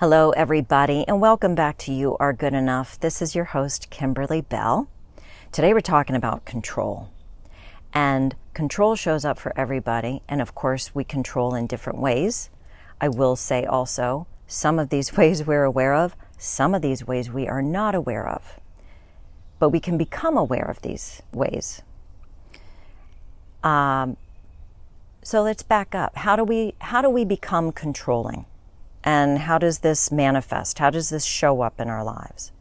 Hello, everybody, and welcome back to You Are Good Enough. This is your host, Kimberly Bell. Today we're talking about control. And control shows up for everybody, and of course, we control in different ways. I will say also, some of these ways we're aware of, some of these ways we are not aware of. But we can become aware of these ways. Um, so let's back up. How do we how do we become controlling? And how does this manifest? How does this show up in our lives?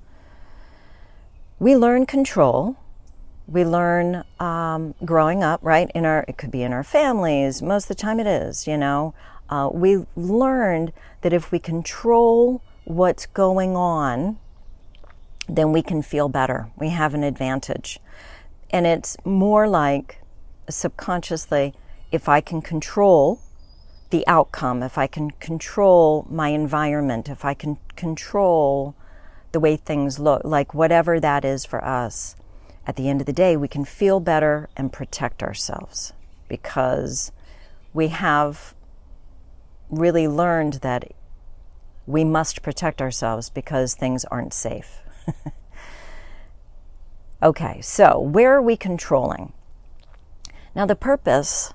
We learn control. We learn um, growing up, right? In our, it could be in our families. Most of the time, it is. You know, uh, we learned that if we control what's going on, then we can feel better. We have an advantage, and it's more like subconsciously, if I can control the outcome, if I can control my environment, if I can control the way things look, like whatever that is for us, at the end of the day, we can feel better and protect ourselves because we have really learned that we must protect ourselves because things aren't safe. okay, so where are we controlling? Now, the purpose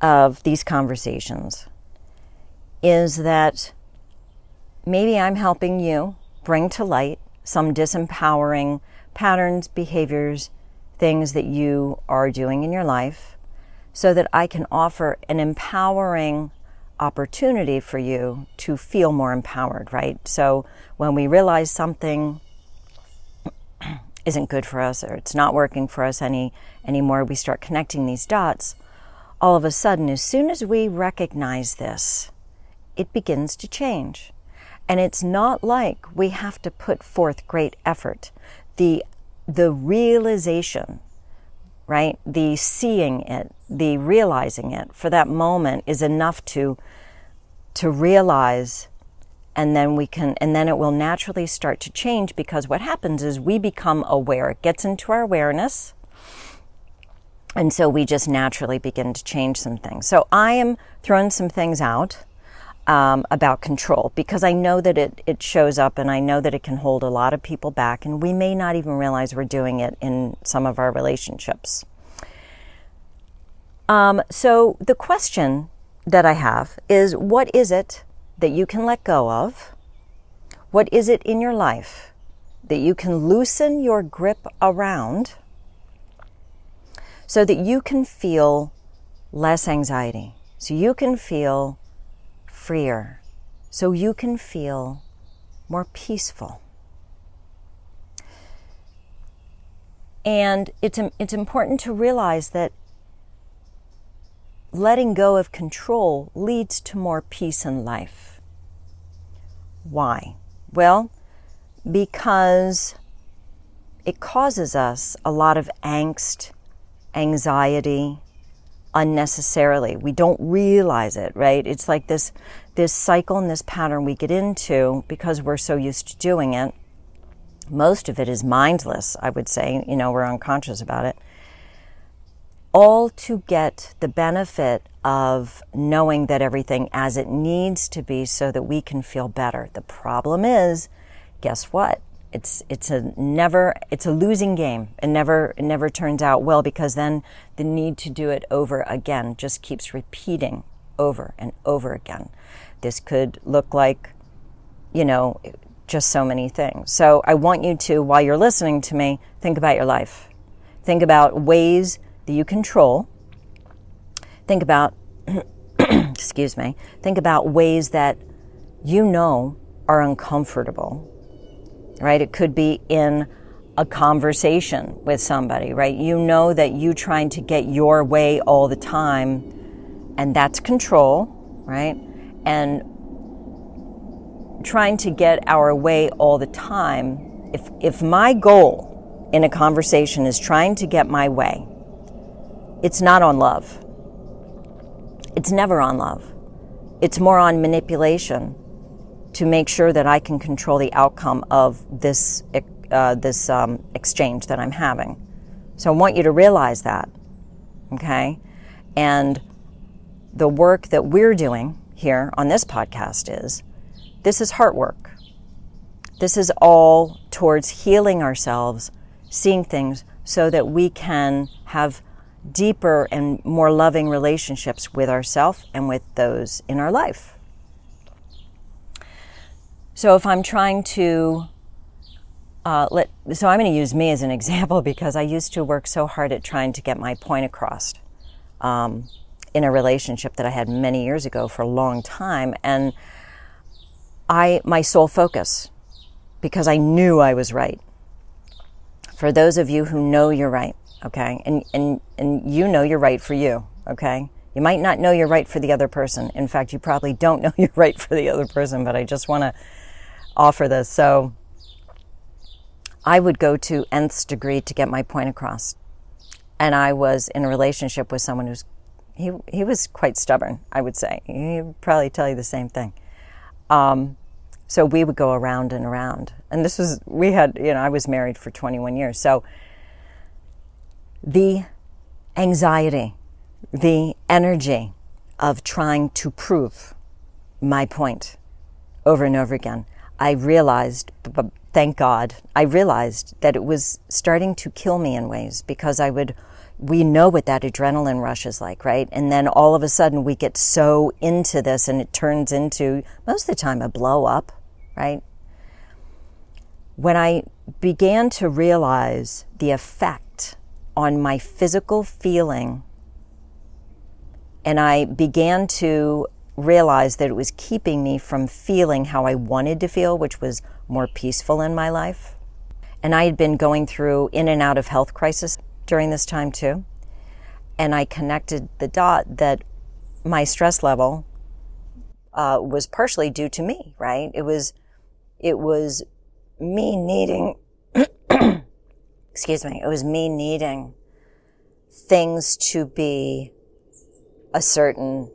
of these conversations is that maybe I'm helping you bring to light some disempowering patterns, behaviors, things that you are doing in your life so that I can offer an empowering opportunity for you to feel more empowered, right? So when we realize something isn't good for us or it's not working for us any anymore, we start connecting these dots all of a sudden, as soon as we recognize this, it begins to change. And it's not like we have to put forth great effort. The, the realization, right? The seeing it, the realizing it for that moment is enough to, to realize and then we can and then it will naturally start to change because what happens is we become aware it gets into our awareness and so we just naturally begin to change some things. So I am throwing some things out um, about control because I know that it, it shows up and I know that it can hold a lot of people back, and we may not even realize we're doing it in some of our relationships. Um, so the question that I have is what is it that you can let go of? What is it in your life that you can loosen your grip around? So that you can feel less anxiety, so you can feel freer, so you can feel more peaceful. And it's, it's important to realize that letting go of control leads to more peace in life. Why? Well, because it causes us a lot of angst anxiety unnecessarily. We don't realize it, right? It's like this this cycle and this pattern we get into because we're so used to doing it. Most of it is mindless, I would say, you know, we're unconscious about it. All to get the benefit of knowing that everything as it needs to be so that we can feel better. The problem is, guess what? It's it's a never it's a losing game. It never it never turns out well because then the need to do it over again just keeps repeating over and over again. This could look like, you know, just so many things. So I want you to, while you're listening to me, think about your life. Think about ways that you control. Think about, excuse me, think about ways that you know are uncomfortable right? It could be in a conversation with somebody, right? You know that you trying to get your way all the time, and that's control, right? And trying to get our way all the time, if, if my goal in a conversation is trying to get my way, it's not on love. It's never on love. It's more on manipulation to make sure that I can control the outcome of this uh, this um, exchange that I'm having. So I want you to realize that, okay? And the work that we're doing here on this podcast is this is heart work. This is all towards healing ourselves, seeing things so that we can have deeper and more loving relationships with ourselves and with those in our life. So if I'm trying to uh, let, so I'm going to use me as an example because I used to work so hard at trying to get my point across um, in a relationship that I had many years ago for a long time, and I my sole focus because I knew I was right. For those of you who know you're right, okay, and and and you know you're right for you, okay. You might not know you're right for the other person. In fact, you probably don't know you're right for the other person, but I just want to offer this. So I would go to nth degree to get my point across. And I was in a relationship with someone who's he he was quite stubborn, I would say. He'd probably tell you the same thing. Um, so we would go around and around. And this was we had, you know, I was married for 21 years. So the anxiety, the energy of trying to prove my point over and over again I realized, thank God, I realized that it was starting to kill me in ways because I would, we know what that adrenaline rush is like, right? And then all of a sudden we get so into this and it turns into, most of the time, a blow up, right? When I began to realize the effect on my physical feeling, and I began to realized that it was keeping me from feeling how I wanted to feel, which was more peaceful in my life. And I had been going through in and out of health crisis during this time too. And I connected the dot that my stress level uh, was partially due to me, right? It was, it was me needing, excuse me, it was me needing things to be a certain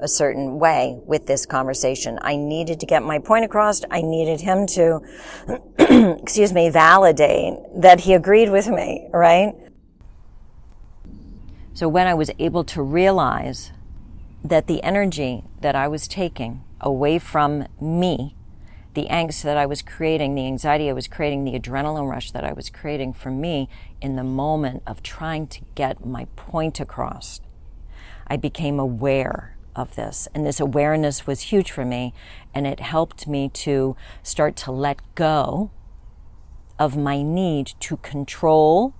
a certain way with this conversation. I needed to get my point across. I needed him to, excuse me, validate that he agreed with me, right? So when I was able to realize that the energy that I was taking away from me, the angst that I was creating, the anxiety I was creating, the adrenaline rush that I was creating for me in the moment of trying to get my point across, I became aware of this. And this awareness was huge for me. And it helped me to start to let go of my need to control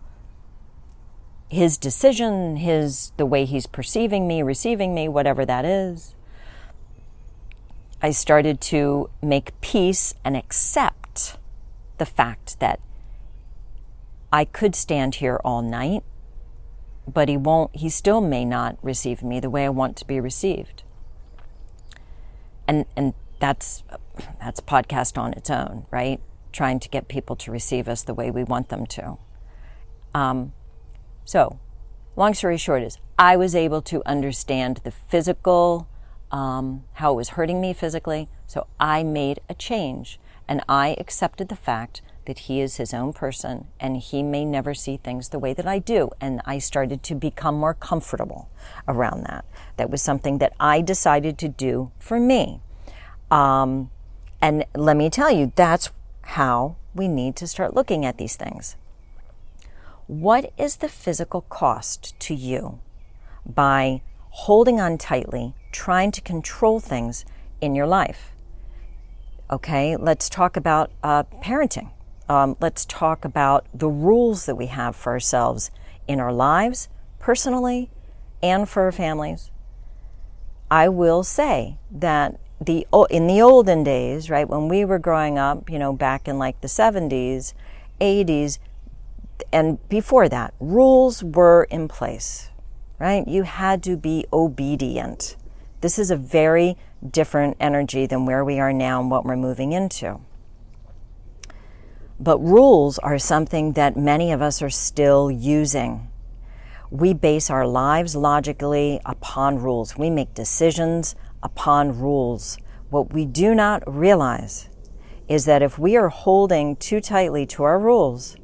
his decision, his, the way he's perceiving me, receiving me, whatever that is. I started to make peace and accept the fact that I could stand here all night but he won't, he still may not receive me the way I want to be received. And, and that's, that's podcast on its own, right? Trying to get people to receive us the way we want them to. Um, so, long story short is I was able to understand the physical, um, how it was hurting me physically. So I made a change and I accepted the fact that he is his own person and he may never see things the way that I do. And I started to become more comfortable around that. That was something that I decided to do for me. Um, and let me tell you, that's how we need to start looking at these things. What is the physical cost to you by holding on tightly, trying to control things in your life? Okay, let's talk about uh, parenting um, let's talk about the rules that we have for ourselves in our lives, personally, and for our families. I will say that the in the olden days, right, when we were growing up, you know, back in like the 70s, 80s, and before that, rules were in place, right? You had to be obedient. This is a very different energy than where we are now and what we're moving into. But rules are something that many of us are still using. We base our lives logically upon rules. We make decisions upon rules. What we do not realize is that if we are holding too tightly to our rules,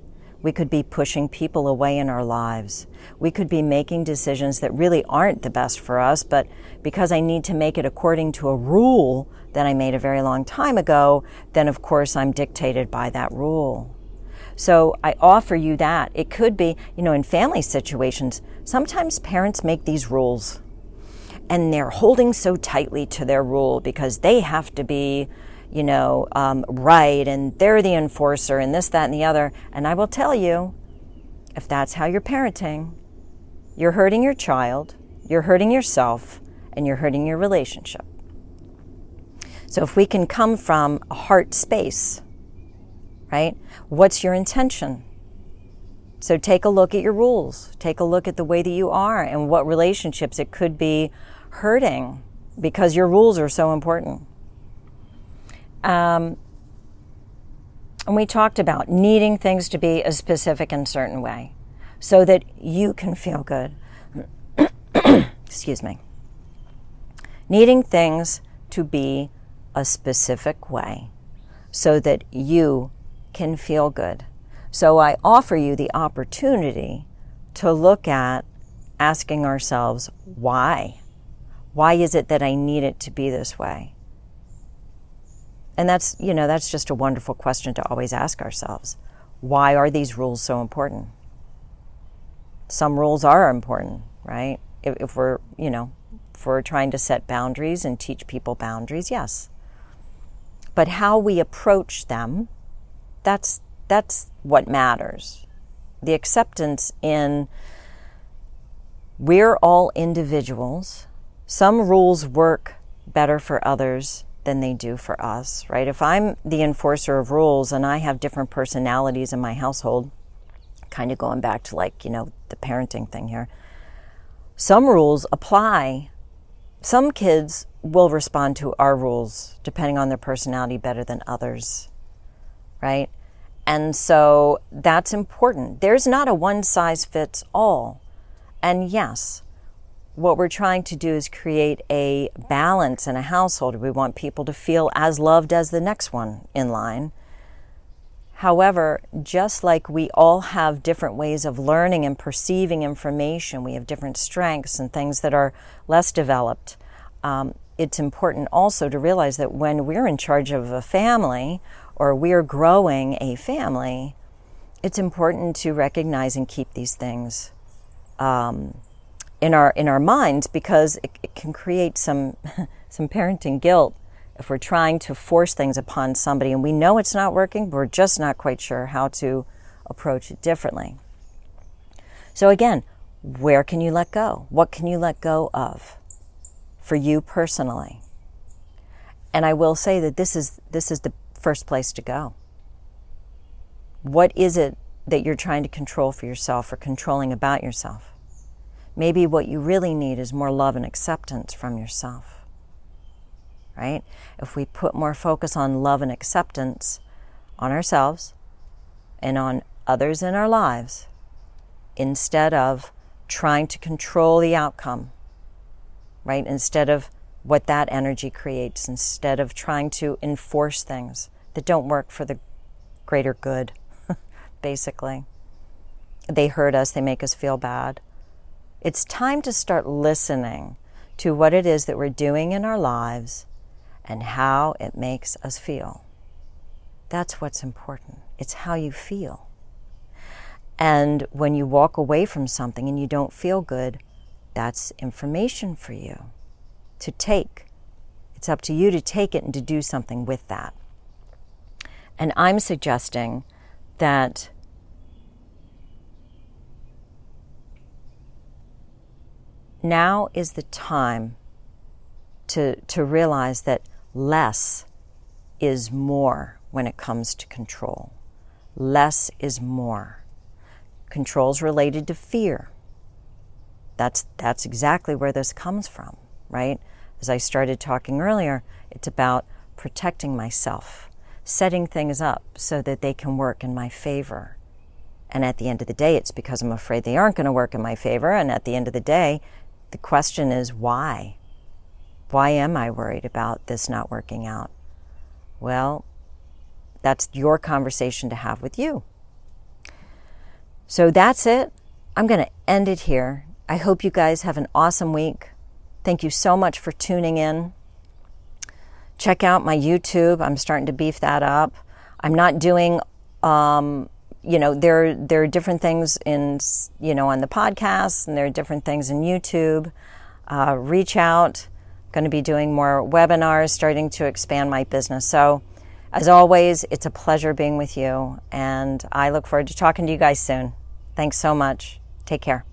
We could be pushing people away in our lives. We could be making decisions that really aren't the best for us, but because I need to make it according to a rule that I made a very long time ago, then of course I'm dictated by that rule. So I offer you that. It could be, you know, in family situations, sometimes parents make these rules and they're holding so tightly to their rule because they have to be you know, um, right and they're the enforcer and this, that, and the other. And I will tell you, if that's how you're parenting, you're hurting your child, you're hurting yourself, and you're hurting your relationship. So if we can come from a heart space, right? What's your intention? So take a look at your rules. Take a look at the way that you are and what relationships it could be hurting because your rules are so important. Um, and we talked about needing things to be a specific and certain way so that you can feel good. Excuse me. Needing things to be a specific way so that you can feel good. So I offer you the opportunity to look at asking ourselves, why? Why is it that I need it to be this way? And that's, you know, that's just a wonderful question to always ask ourselves. Why are these rules so important? Some rules are important, right? If, if we're, you know, if we're trying to set boundaries and teach people boundaries, yes. But how we approach them, that's that's what matters. The acceptance in we're all individuals. Some rules work better for others than they do for us, right? If I'm the enforcer of rules and I have different personalities in my household, kind of going back to like, you know, the parenting thing here, some rules apply. Some kids will respond to our rules depending on their personality better than others, right? And so that's important. There's not a one size fits all. And yes, what we're trying to do is create a balance in a household. We want people to feel as loved as the next one in line. However, just like we all have different ways of learning and perceiving information, we have different strengths and things that are less developed. Um, it's important also to realize that when we're in charge of a family or we're growing a family, it's important to recognize and keep these things um, in our in our minds because it, it can create some some parenting guilt if we're trying to force things upon somebody and we know it's not working, we're just not quite sure how to approach it differently. So again, where can you let go? What can you let go of for you personally? And I will say that this is this is the first place to go. What is it that you're trying to control for yourself or controlling about yourself? Maybe what you really need is more love and acceptance from yourself. Right? If we put more focus on love and acceptance on ourselves and on others in our lives instead of trying to control the outcome, right? Instead of what that energy creates, instead of trying to enforce things that don't work for the greater good, basically. They hurt us, they make us feel bad. It's time to start listening to what it is that we're doing in our lives and how it makes us feel. That's what's important. It's how you feel. And when you walk away from something and you don't feel good, that's information for you to take. It's up to you to take it and to do something with that. And I'm suggesting that now is the time to, to realize that less is more when it comes to control. Less is more. Control's related to fear. That's, that's exactly where this comes from, right? As I started talking earlier, it's about protecting myself, setting things up so that they can work in my favor. And at the end of the day, it's because I'm afraid they aren't going to work in my favor. And at the end of the day, the question is why? Why am I worried about this not working out? Well, that's your conversation to have with you. So that's it. I'm going to end it here. I hope you guys have an awesome week. Thank you so much for tuning in. Check out my YouTube. I'm starting to beef that up. I'm not doing, um, you know, there there are different things in, you know, on the podcast, and there are different things in YouTube. Uh, reach out. Going to be doing more webinars, starting to expand my business. So, as always, it's a pleasure being with you, and I look forward to talking to you guys soon. Thanks so much. Take care.